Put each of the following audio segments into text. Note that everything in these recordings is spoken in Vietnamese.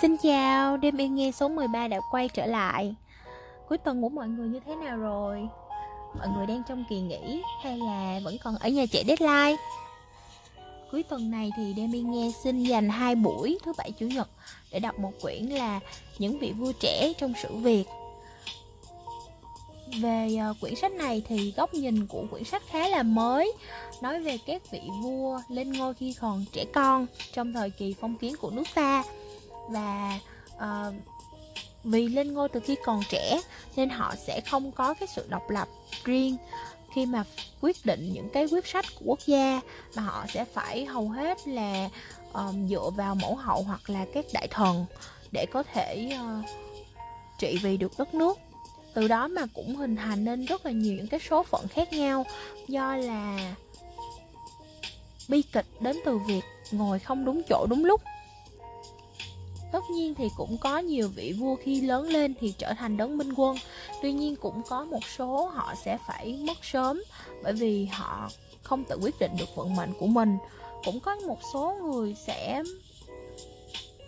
Xin chào, đêm yên nghe số 13 đã quay trở lại Cuối tuần của mọi người như thế nào rồi? Mọi người đang trong kỳ nghỉ hay là vẫn còn ở nhà chạy deadline? Cuối tuần này thì đêm yên nghe xin dành hai buổi thứ bảy chủ nhật để đọc một quyển là Những vị vua trẻ trong sử Việt về ờ, quyển sách này thì góc nhìn của quyển sách khá là mới nói về các vị vua lên ngôi khi còn trẻ con trong thời kỳ phong kiến của nước ta và uh, vì lên ngôi từ khi còn trẻ nên họ sẽ không có cái sự độc lập riêng. Khi mà quyết định những cái quyết sách của quốc gia mà họ sẽ phải hầu hết là um, dựa vào mẫu hậu hoặc là các đại thần để có thể uh, trị vì được đất nước. Từ đó mà cũng hình thành nên rất là nhiều những cái số phận khác nhau do là bi kịch đến từ việc ngồi không đúng chỗ đúng lúc. Tất nhiên thì cũng có nhiều vị vua khi lớn lên thì trở thành đấng minh quân. Tuy nhiên cũng có một số họ sẽ phải mất sớm, Bởi vì họ không tự quyết định được vận mệnh của mình. Cũng có một số người sẽ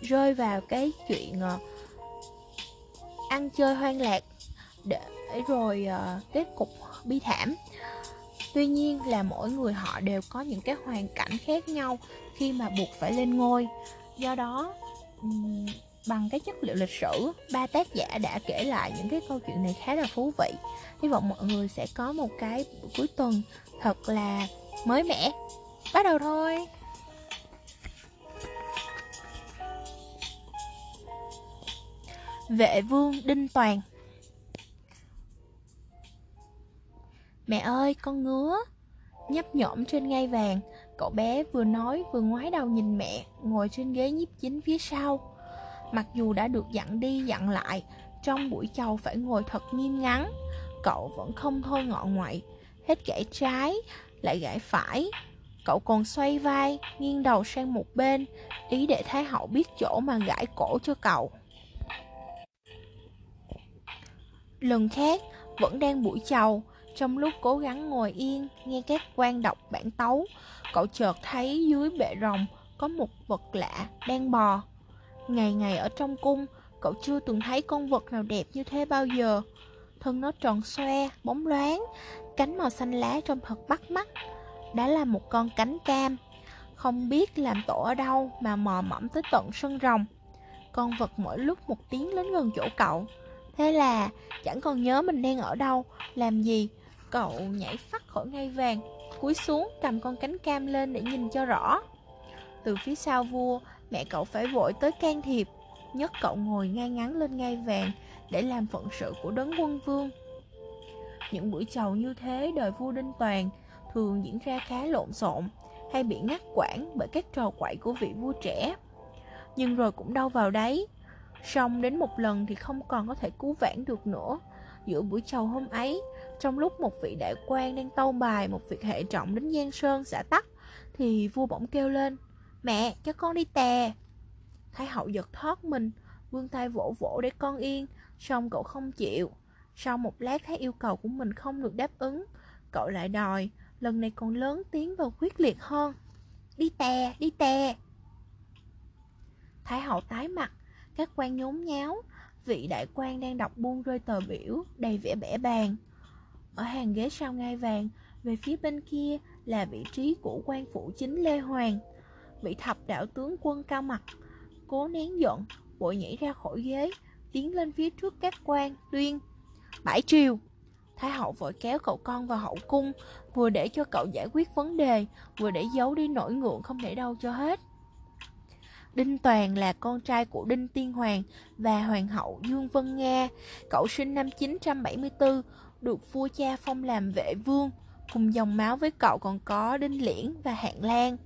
rơi vào cái chuyện ờ, ăn chơi hoang lạc để rồi ờ, kết cục bi thảm. Tuy nhiên là mỗi người họ đều có những cái hoàn cảnh khác nhau khi mà buộc phải lên ngôi. Do đó bằng cái chất liệu lịch sử, ba tác giả đã kể lại những cái câu chuyện này khá là thú vị. Hy vọng mọi người sẽ có một cái cuối tuần thật là mới mẻ. Bắt đầu thôi. Vệ vương đinh toàn. Mẹ ơi, con ngứa. Nhấp nhổm trên ngai vàng. Cậu bé vừa nói vừa ngoái đầu nhìn mẹ, Ngồi trên ghế nhiếp chính phía sau. Mặc dù đã được dặn đi dặn lại, Trong buổi chầu phải ngồi thật nghiêm ngắn. Cậu vẫn không thôi ngọ ngoại Hết gãy trái, Lại gãy phải. Cậu còn xoay vai, Nghiêng đầu sang một bên, Ý để Thái hậu biết chỗ mà gãi cổ cho cậu. Lần khác, Vẫn đang buổi chầu trong lúc cố gắng ngồi yên nghe các quan đọc bản tấu Cậu chợt thấy dưới bệ rồng có một vật lạ đang bò. Ngày ngày ở trong cung Cậu chưa từng thấy con vật nào đẹp như thế bao giờ. Thân nó tròn xoe, bóng loáng Cánh màu xanh lá trông thật bắt mắt. Đã là một con cánh cam Không biết làm tổ ở đâu mà mò mẫm tới tận sân rồng. Con vật mỗi lúc một tiếng đến gần chỗ cậu. Thế là chẳng còn nhớ mình đang ở đâu, làm gì Cậu nhảy phát khỏi ngay vàng, Cúi xuống cầm con cánh cam lên để nhìn cho rõ. Từ phía sau vua, Mẹ cậu phải vội tới can thiệp Nhất cậu ngồi ngay ngắn lên ngai vàng Để làm phận sự của đấng quân vương. Những buổi chầu như thế đời vua Đinh Toàn Thường diễn ra khá lộn xộn Hay bị ngắt quãng bởi các trò quậy của vị vua trẻ. Nhưng rồi cũng đâu vào đấy. Xong đến một lần thì không còn có thể cứu vãn được nữa. Giữa buổi chầu hôm ấy trong lúc một vị đại quan đang tâu bài Một việc hệ trọng đến Giang Sơn xã Tắc Thì vua bỗng kêu lên Mẹ cho con đi tè. Thái hậu giật thoát mình Vương tay vỗ vỗ để con yên Xong cậu không chịu. Sau một lát thấy yêu cầu của mình không được đáp ứng Cậu lại đòi Lần này còn lớn tiếng và quyết liệt hơn. Đi tè, đi tè. Thái hậu tái mặt Các quan nhốn nháo vị đại quan đang đọc buông rơi tờ biểu đầy vẻ bẻ bàn. Ở hàng ghế sau ngai vàng, về phía bên kia là vị trí của quan phụ chính Lê Hoàng. Vị thập đạo tướng quân cao mặt, cố nén giận, vội nhảy ra khỏi ghế, tiến lên phía trước các quan, tuyên. Bãi triều! Thái hậu vội kéo cậu con vào hậu cung, vừa để cho cậu giải quyết vấn đề, vừa để giấu đi nỗi ngượng không để đâu cho hết. Đinh Toàn là con trai của Đinh Tiên Hoàng và Hoàng hậu Dương Vân Nga. Cậu sinh năm 974, được vua cha phong làm vệ vương. Cùng dòng máu với cậu còn có Đinh Liễn và Hạng Lan.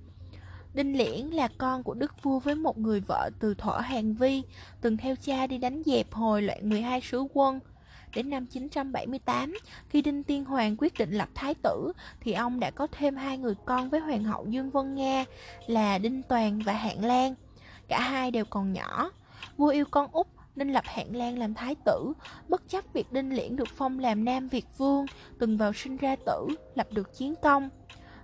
Đinh Liễn là con của đức vua với một người vợ từ thổ Hàng Vi, từng theo cha đi đánh dẹp hồi loạn 12 sứ quân. Đến năm 978, khi Đinh Tiên Hoàng quyết định lập thái tử, thì ông đã có thêm hai người con với Hoàng hậu Dương Vân Nga là Đinh Toàn và Hạng Lan. Cả hai đều còn nhỏ Vua yêu con út nên lập Hạng Lan làm thái tử Bất chấp việc Đinh Liễn được phong làm Nam Việt Vương Từng vào sinh ra tử, lập được chiến công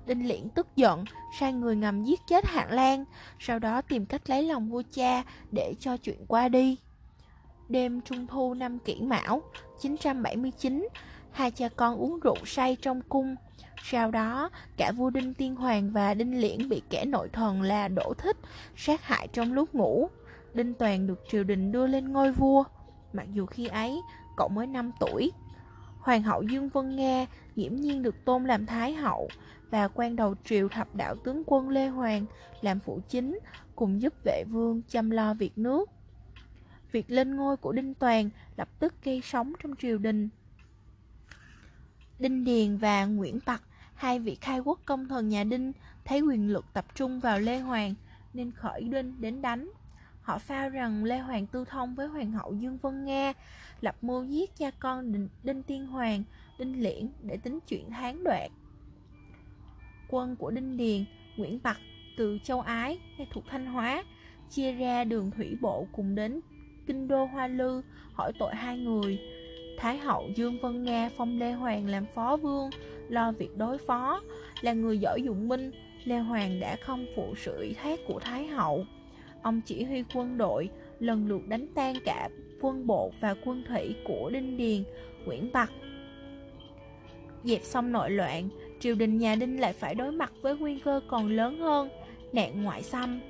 Đinh Liễn tức giận, sai người ngầm giết chết Hạng Lan, sau đó tìm cách lấy lòng vua cha để cho chuyện qua đi. Đêm Trung Thu năm kỷ mão 979, hai cha con uống rượu say trong cung. Sau đó, cả vua Đinh Tiên Hoàng và Đinh Liễn bị kẻ nội thần là Đỗ Thích sát hại trong lúc ngủ. Đinh Toàn được triều đình đưa lên ngôi vua, mặc dù khi ấy cậu mới 5 tuổi. Hoàng hậu Dương Vân Nga nghiễm nhiên được tôn làm Thái hậu và quan đầu triều thập đạo tướng quân Lê Hoàng làm phụ chính cùng giúp vệ vương chăm lo việc nước. Việc lên ngôi của Đinh Toàn lập tức gây sóng trong triều đình. Đinh Điền và Nguyễn Tặc, hai vị khai quốc công thần nhà Đinh, thấy quyền lực tập trung vào Lê Hoàng nên khởi đinh đến đánh. Họ phao rằng Lê Hoàng tư thông với Hoàng hậu Dương Vân Nga, lập mưu giết cha con Đinh, Đinh Tiên Hoàng, Đinh Liễn để tính chuyện hán đoạt. Quân của Đinh Điền, Nguyễn Bạc từ Châu Ái hay thuộc Thanh Hóa chia ra đường thủy bộ cùng đến kinh đô Hoa Lư hỏi tội hai người. Thái hậu Dương Vân Nga phong Lê Hoàng làm phó vương, lo việc đối phó, là người giỏi dụng binh, Lê Hoàng đã không phụ sự ủy thác của Thái hậu. Ông chỉ huy quân đội, lần lượt đánh tan cả quân bộ và quân thủy của Đinh Điền, Nguyễn Bạc. Dẹp xong nội loạn, triều đình nhà Đinh lại phải đối mặt với nguy cơ còn lớn hơn, nạn ngoại xâm.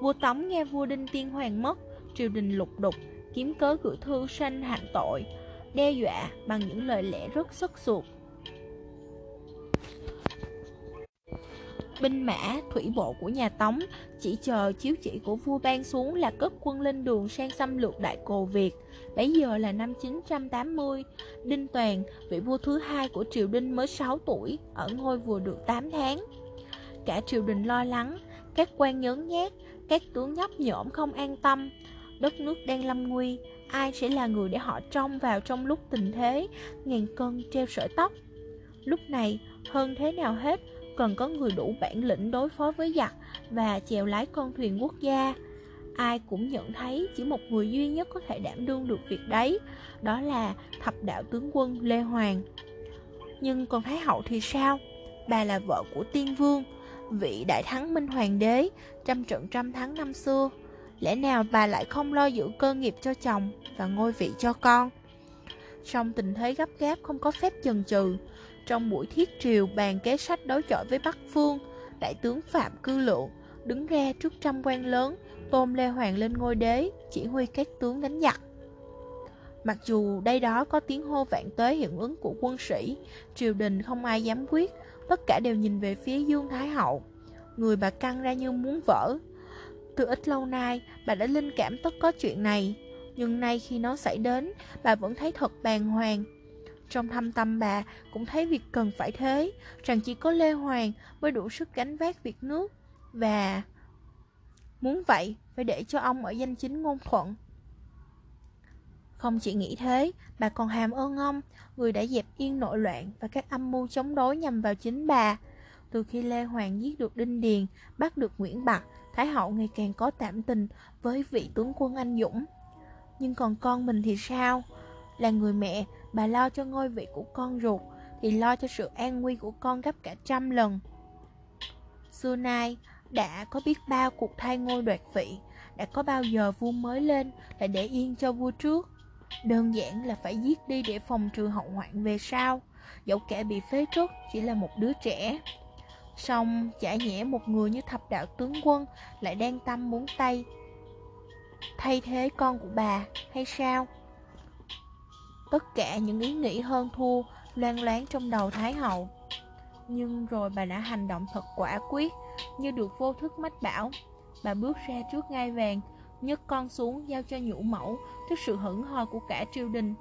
Vua Tống nghe vua Đinh Tiên Hoàng mất, triều đình lục đục, kiếm cớ gửi thư sanh hạnh tội, đe dọa bằng những lời lẽ rất sức sụt. Binh mã, thủy bộ của nhà Tống chỉ chờ chiếu chỉ của vua ban xuống là cất quân lên đường sang xâm lược Đại Cồ Việt. Bây giờ là năm 980, Đinh Toàn, vị vua thứ hai của triều Đinh mới 6 tuổi, ở ngôi vừa được 8 tháng. Cả triều đình lo lắng, các quan nhớn nhát, các tướng nhóc nhổm không an tâm. Đất nước đang lâm nguy, ai sẽ là người để họ trông vào trong lúc tình thế, ngàn cân treo sợi tóc. Lúc này, hơn thế nào hết, cần có người đủ bản lĩnh đối phó với giặc và chèo lái con thuyền quốc gia. Ai cũng nhận thấy chỉ một người duy nhất có thể đảm đương được việc đấy, đó là thập đạo tướng quân Lê Hoàng. Nhưng còn Thái Hậu thì sao? Bà là vợ của tiên vương, vị đại thắng minh hoàng đế, trăm trận trăm thắng năm xưa. Lẽ nào bà lại không lo giữ cơ nghiệp cho chồng và ngôi vị cho con? Trong tình thế gấp gáp không có phép chần chừ, trong buổi thiết triều bàn kế sách đối chọi với Bắc Phương, đại tướng Phạm Cư Lượng đứng ra trước trăm quan lớn, tôn Lê Hoàng lên ngôi đế, chỉ huy các tướng đánh giặc. Mặc dù đây đó có tiếng hô vạn tuế hiệu ứng của quân sĩ, triều đình không ai dám quyết, tất cả đều nhìn về phía Dương Thái Hậu. Người bà căng ra như muốn vỡ. Từ ít lâu nay, bà đã linh cảm tất có chuyện này, nhưng nay khi nó xảy đến, bà vẫn thấy thật bàng hoàng, trong thâm tâm bà cũng thấy việc cần phải thế, rằng chỉ có Lê Hoàng mới đủ sức gánh vác việc nước. Và muốn vậy phải để cho ông ở danh chính ngôn thuận. Không chỉ nghĩ thế, bà còn hàm ơn ông, người đã dẹp yên nội loạn và các âm mưu chống đối nhằm vào chính bà. Từ khi Lê Hoàng giết được Đinh Điền, bắt được Nguyễn Bạc, Thái Hậu ngày càng có cảm tình với vị tướng quân anh dũng. Nhưng còn con mình thì sao? Là người mẹ, bà lo cho ngôi vị của con ruột thì lo cho sự an nguy của con gấp cả trăm lần. Xưa nay, đã có biết bao cuộc thay ngôi đoạt vị, đã có bao giờ vua mới lên lại để yên cho vua trước. Đơn giản là phải giết đi để phòng trừ hậu hoạn về sau, dẫu kẻ bị phế truất chỉ là một đứa trẻ. song chả nhẽ một người như thập đạo tướng quân lại đang tâm muốn tay thay thế con của bà hay sao? Tất cả những ý nghĩ hơn thua loan loáng trong đầu Thái Hậu. Nhưng rồi bà đã hành động thật quả quyết, Như được vô thức mách bảo. Bà bước ra trước ngai vàng, nhấc con xuống giao cho nhũ mẫu Trước sự hững hờ của cả triều đình.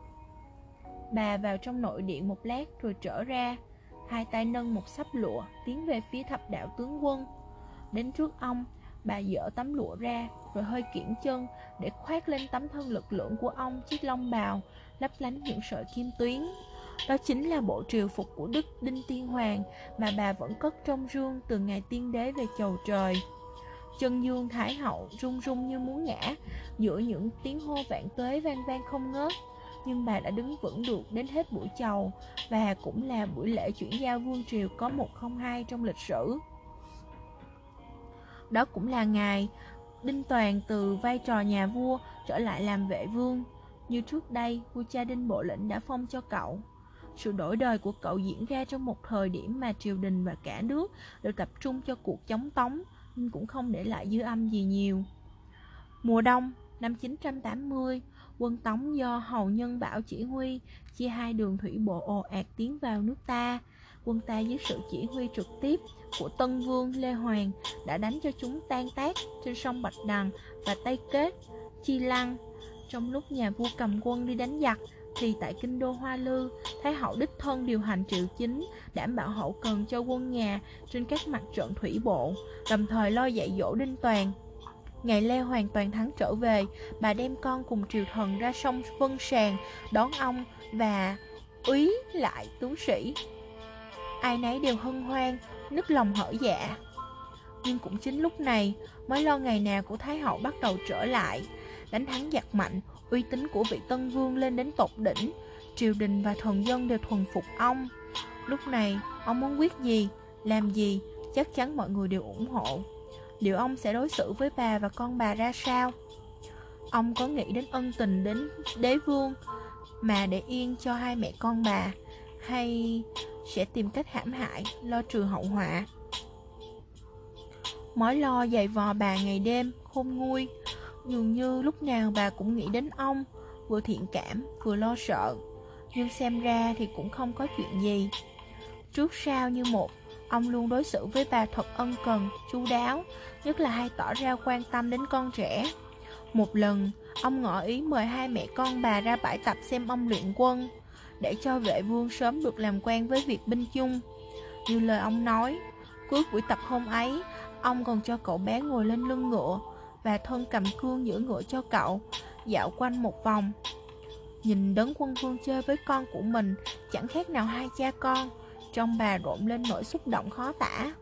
Bà vào trong nội điện một lát rồi trở ra, Hai tay nâng một sắp lụa Tiến về phía thập đạo tướng quân. Đến trước ông Bà dỡ tấm lụa ra, Rồi hơi kiển chân Để khoác lên tấm thân lực lượng của ông chiếc lông bào, lấp lánh những sợi kim tuyến. Đó chính là bộ triều phục của Đức Đinh Tiên Hoàng mà bà vẫn cất trong rương từ ngày tiên đế về chầu trời. Chân dương thái hậu run run như muốn ngã, giữa những tiếng hô vạn tuế vang vang không ngớt. nhưng bà đã đứng vững được đến hết buổi chầu, và cũng là buổi lễ chuyển giao vương triều có 102 trong lịch sử. Đó cũng là ngày Đinh Toàn từ vai trò nhà vua trở lại làm vệ vương. Như trước đây, vua cha Đinh Bộ Lĩnh đã phong cho cậu. Sự đổi đời của cậu diễn ra trong một thời điểm mà triều đình và cả nước đều tập trung cho cuộc chống tống, nhưng cũng không để lại dư âm gì nhiều. Mùa đông năm 980, quân Tống do Hầu Nhân Bảo chỉ huy chia hai đường thủy bộ ồ ạt tiến vào nước ta. Quân ta dưới sự chỉ huy trực tiếp của Tân Vương Lê Hoàng đã đánh cho chúng tan tác trên sông Bạch Đằng và Tây Kết, Chi Lăng. Trong lúc nhà vua cầm quân đi đánh giặc, thì tại kinh đô Hoa Lư, Thái hậu đích thân điều hành triệu chính, đảm bảo hậu cần cho quân nhà trên các mặt trận thủy bộ, đồng thời lo dạy dỗ Đinh Toàn. Ngày Lê hoàn toàn thắng trở về, bà đem con cùng triều thần ra sông Vân Sàng đón ông và úy lại tướng sĩ. Ai nấy đều hân hoan, nức lòng hở dạ. Nhưng cũng chính lúc này, mới lo ngày nào của Thái hậu bắt đầu trở lại, đánh thắng giặc mạnh, uy tín của vị tân vương lên đến tột đỉnh, triều đình và thần dân đều thuần phục ông. Lúc này, ông muốn quyết gì, làm gì, chắc chắn mọi người đều ủng hộ. Liệu ông sẽ đối xử với bà và con bà ra sao? Ông có nghĩ đến ân tình đến đế vương mà để yên cho hai mẹ con bà hay sẽ tìm cách hãm hại, lo trừ hậu họa? Mối lo dày vò bà ngày đêm, khôn nguôi. Dường như lúc nào bà cũng nghĩ đến ông Vừa thiện cảm, vừa lo sợ. Nhưng xem ra thì cũng không có chuyện gì. Trước sau như một Ông luôn đối xử với bà thật ân cần, chu đáo Nhất là hay tỏ ra quan tâm đến con trẻ. Một lần, ông ngỏ ý mời hai mẹ con bà ra bãi tập xem ông luyện quân. Để cho vệ vương sớm được làm quen với việc binh chung Như lời ông nói Cuối buổi tập hôm ấy Ông còn cho cậu bé ngồi lên lưng ngựa và thân cầm cương giữ ngựa cho cậu, dạo quanh một vòng. Nhìn đấng quân vương chơi với con của mình, chẳng khác nào hai cha con, trong bà rộn lên nỗi xúc động khó tả.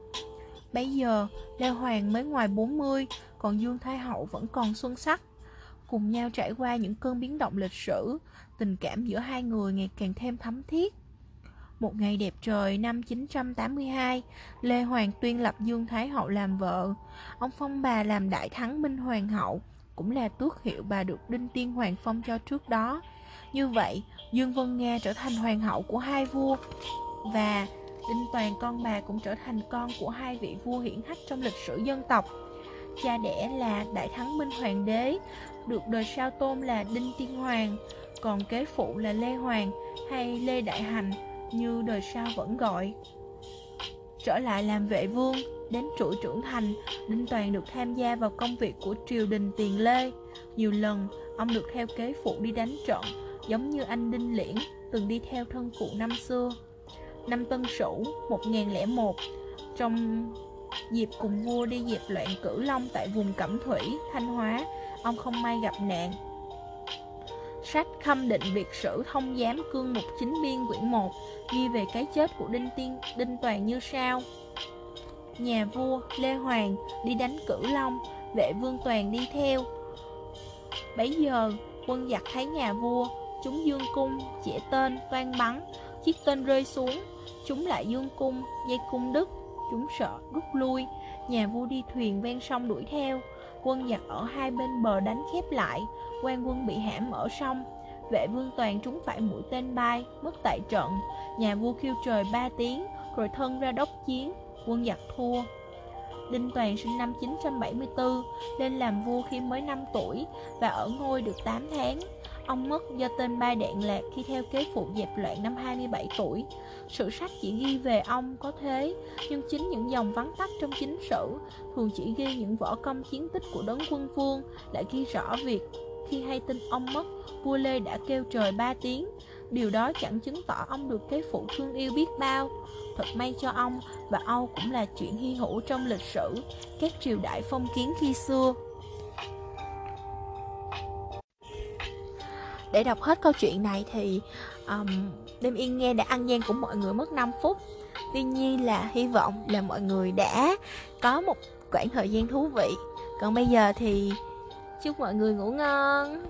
Bây giờ, Lê Hoàng mới ngoài 40, còn Dương Thái Hậu vẫn còn xuân sắc. Cùng nhau trải qua những cơn biến động lịch sử, tình cảm giữa hai người ngày càng thêm thấm thiết. Một ngày đẹp trời năm 982, Lê Hoàng tuyên lập Dương Thái Hậu làm vợ. Ông phong bà làm đại thắng minh hoàng hậu, cũng là tước hiệu bà được Đinh Tiên Hoàng phong cho trước đó. Như vậy, Dương Vân Nga trở thành hoàng hậu của hai vua và Đinh Toàn con bà cũng trở thành con của hai vị vua hiển hách trong lịch sử dân tộc. Cha đẻ là Đại Thắng Minh Hoàng đế, được đời sao tôn là Đinh Tiên Hoàng, còn kế phụ là Lê Hoàng hay Lê Đại Hành như đời sau vẫn gọi. Trở lại làm vệ vương, đến tuổi trưởng thành, Đinh Toàn được tham gia vào công việc của triều đình Tiền Lê. Nhiều lần, ông được theo kế phụ đi đánh trận, giống như anh Đinh Liễn từng đi theo thân phụ năm xưa. Năm Tân Sửu 1001, trong diệp cùng vua đi dẹp loạn cửu long tại vùng Cẩm Thủy, Thanh Hóa, ông không may gặp nạn, Sách khâm định việc sử thông giám cương mục chính biên quyển 1 ghi về cái chết của Đinh Tiên Đinh Toàn như sau. Nhà vua Lê Hoàng đi đánh Cửu Long, vệ vương Toàn đi theo. Bấy giờ, quân giặc thấy nhà vua, chúng dương cung, chỉ tên, toan bắn, chiếc tên rơi xuống, chúng lại dương cung, dây cung đứt, chúng sợ rút lui, nhà vua đi thuyền ven sông đuổi theo, quân giặc ở hai bên bờ đánh khép lại, quan quân bị hãm ở sông. Vệ vương toàn trúng phải mũi tên bay Mất tại trận. Nhà vua kêu trời ba tiếng Rồi thân ra đốc chiến. Quân giặc thua. Đinh Toàn sinh năm 974 Lên làm vua khi mới 5 tuổi Và ở ngôi được 8 tháng. Ông mất do tên ba đạn lạc khi theo kế phụ dẹp loạn năm 27 tuổi. Sử sách chỉ ghi về ông có thế, nhưng chính những dòng vắn tắt trong chính sử thường chỉ ghi những võ công chiến tích của đấng quân vương, lại ghi rõ việc khi hay tin ông mất, vua Lê đã kêu trời ba tiếng. Điều đó chẳng chứng tỏ ông được kế phụ thương yêu biết bao. Thật may cho ông, và Âu cũng là chuyện hy hữu trong lịch sử, các triều đại phong kiến khi xưa. Để đọc hết câu chuyện này thì um, Đêm Yên nghe đã ăn gian của mọi người mất 5 phút. Tuy nhiên là hy vọng là mọi người đã có một khoảng thời gian thú vị. Còn bây giờ thì Chúc mọi người ngủ ngon.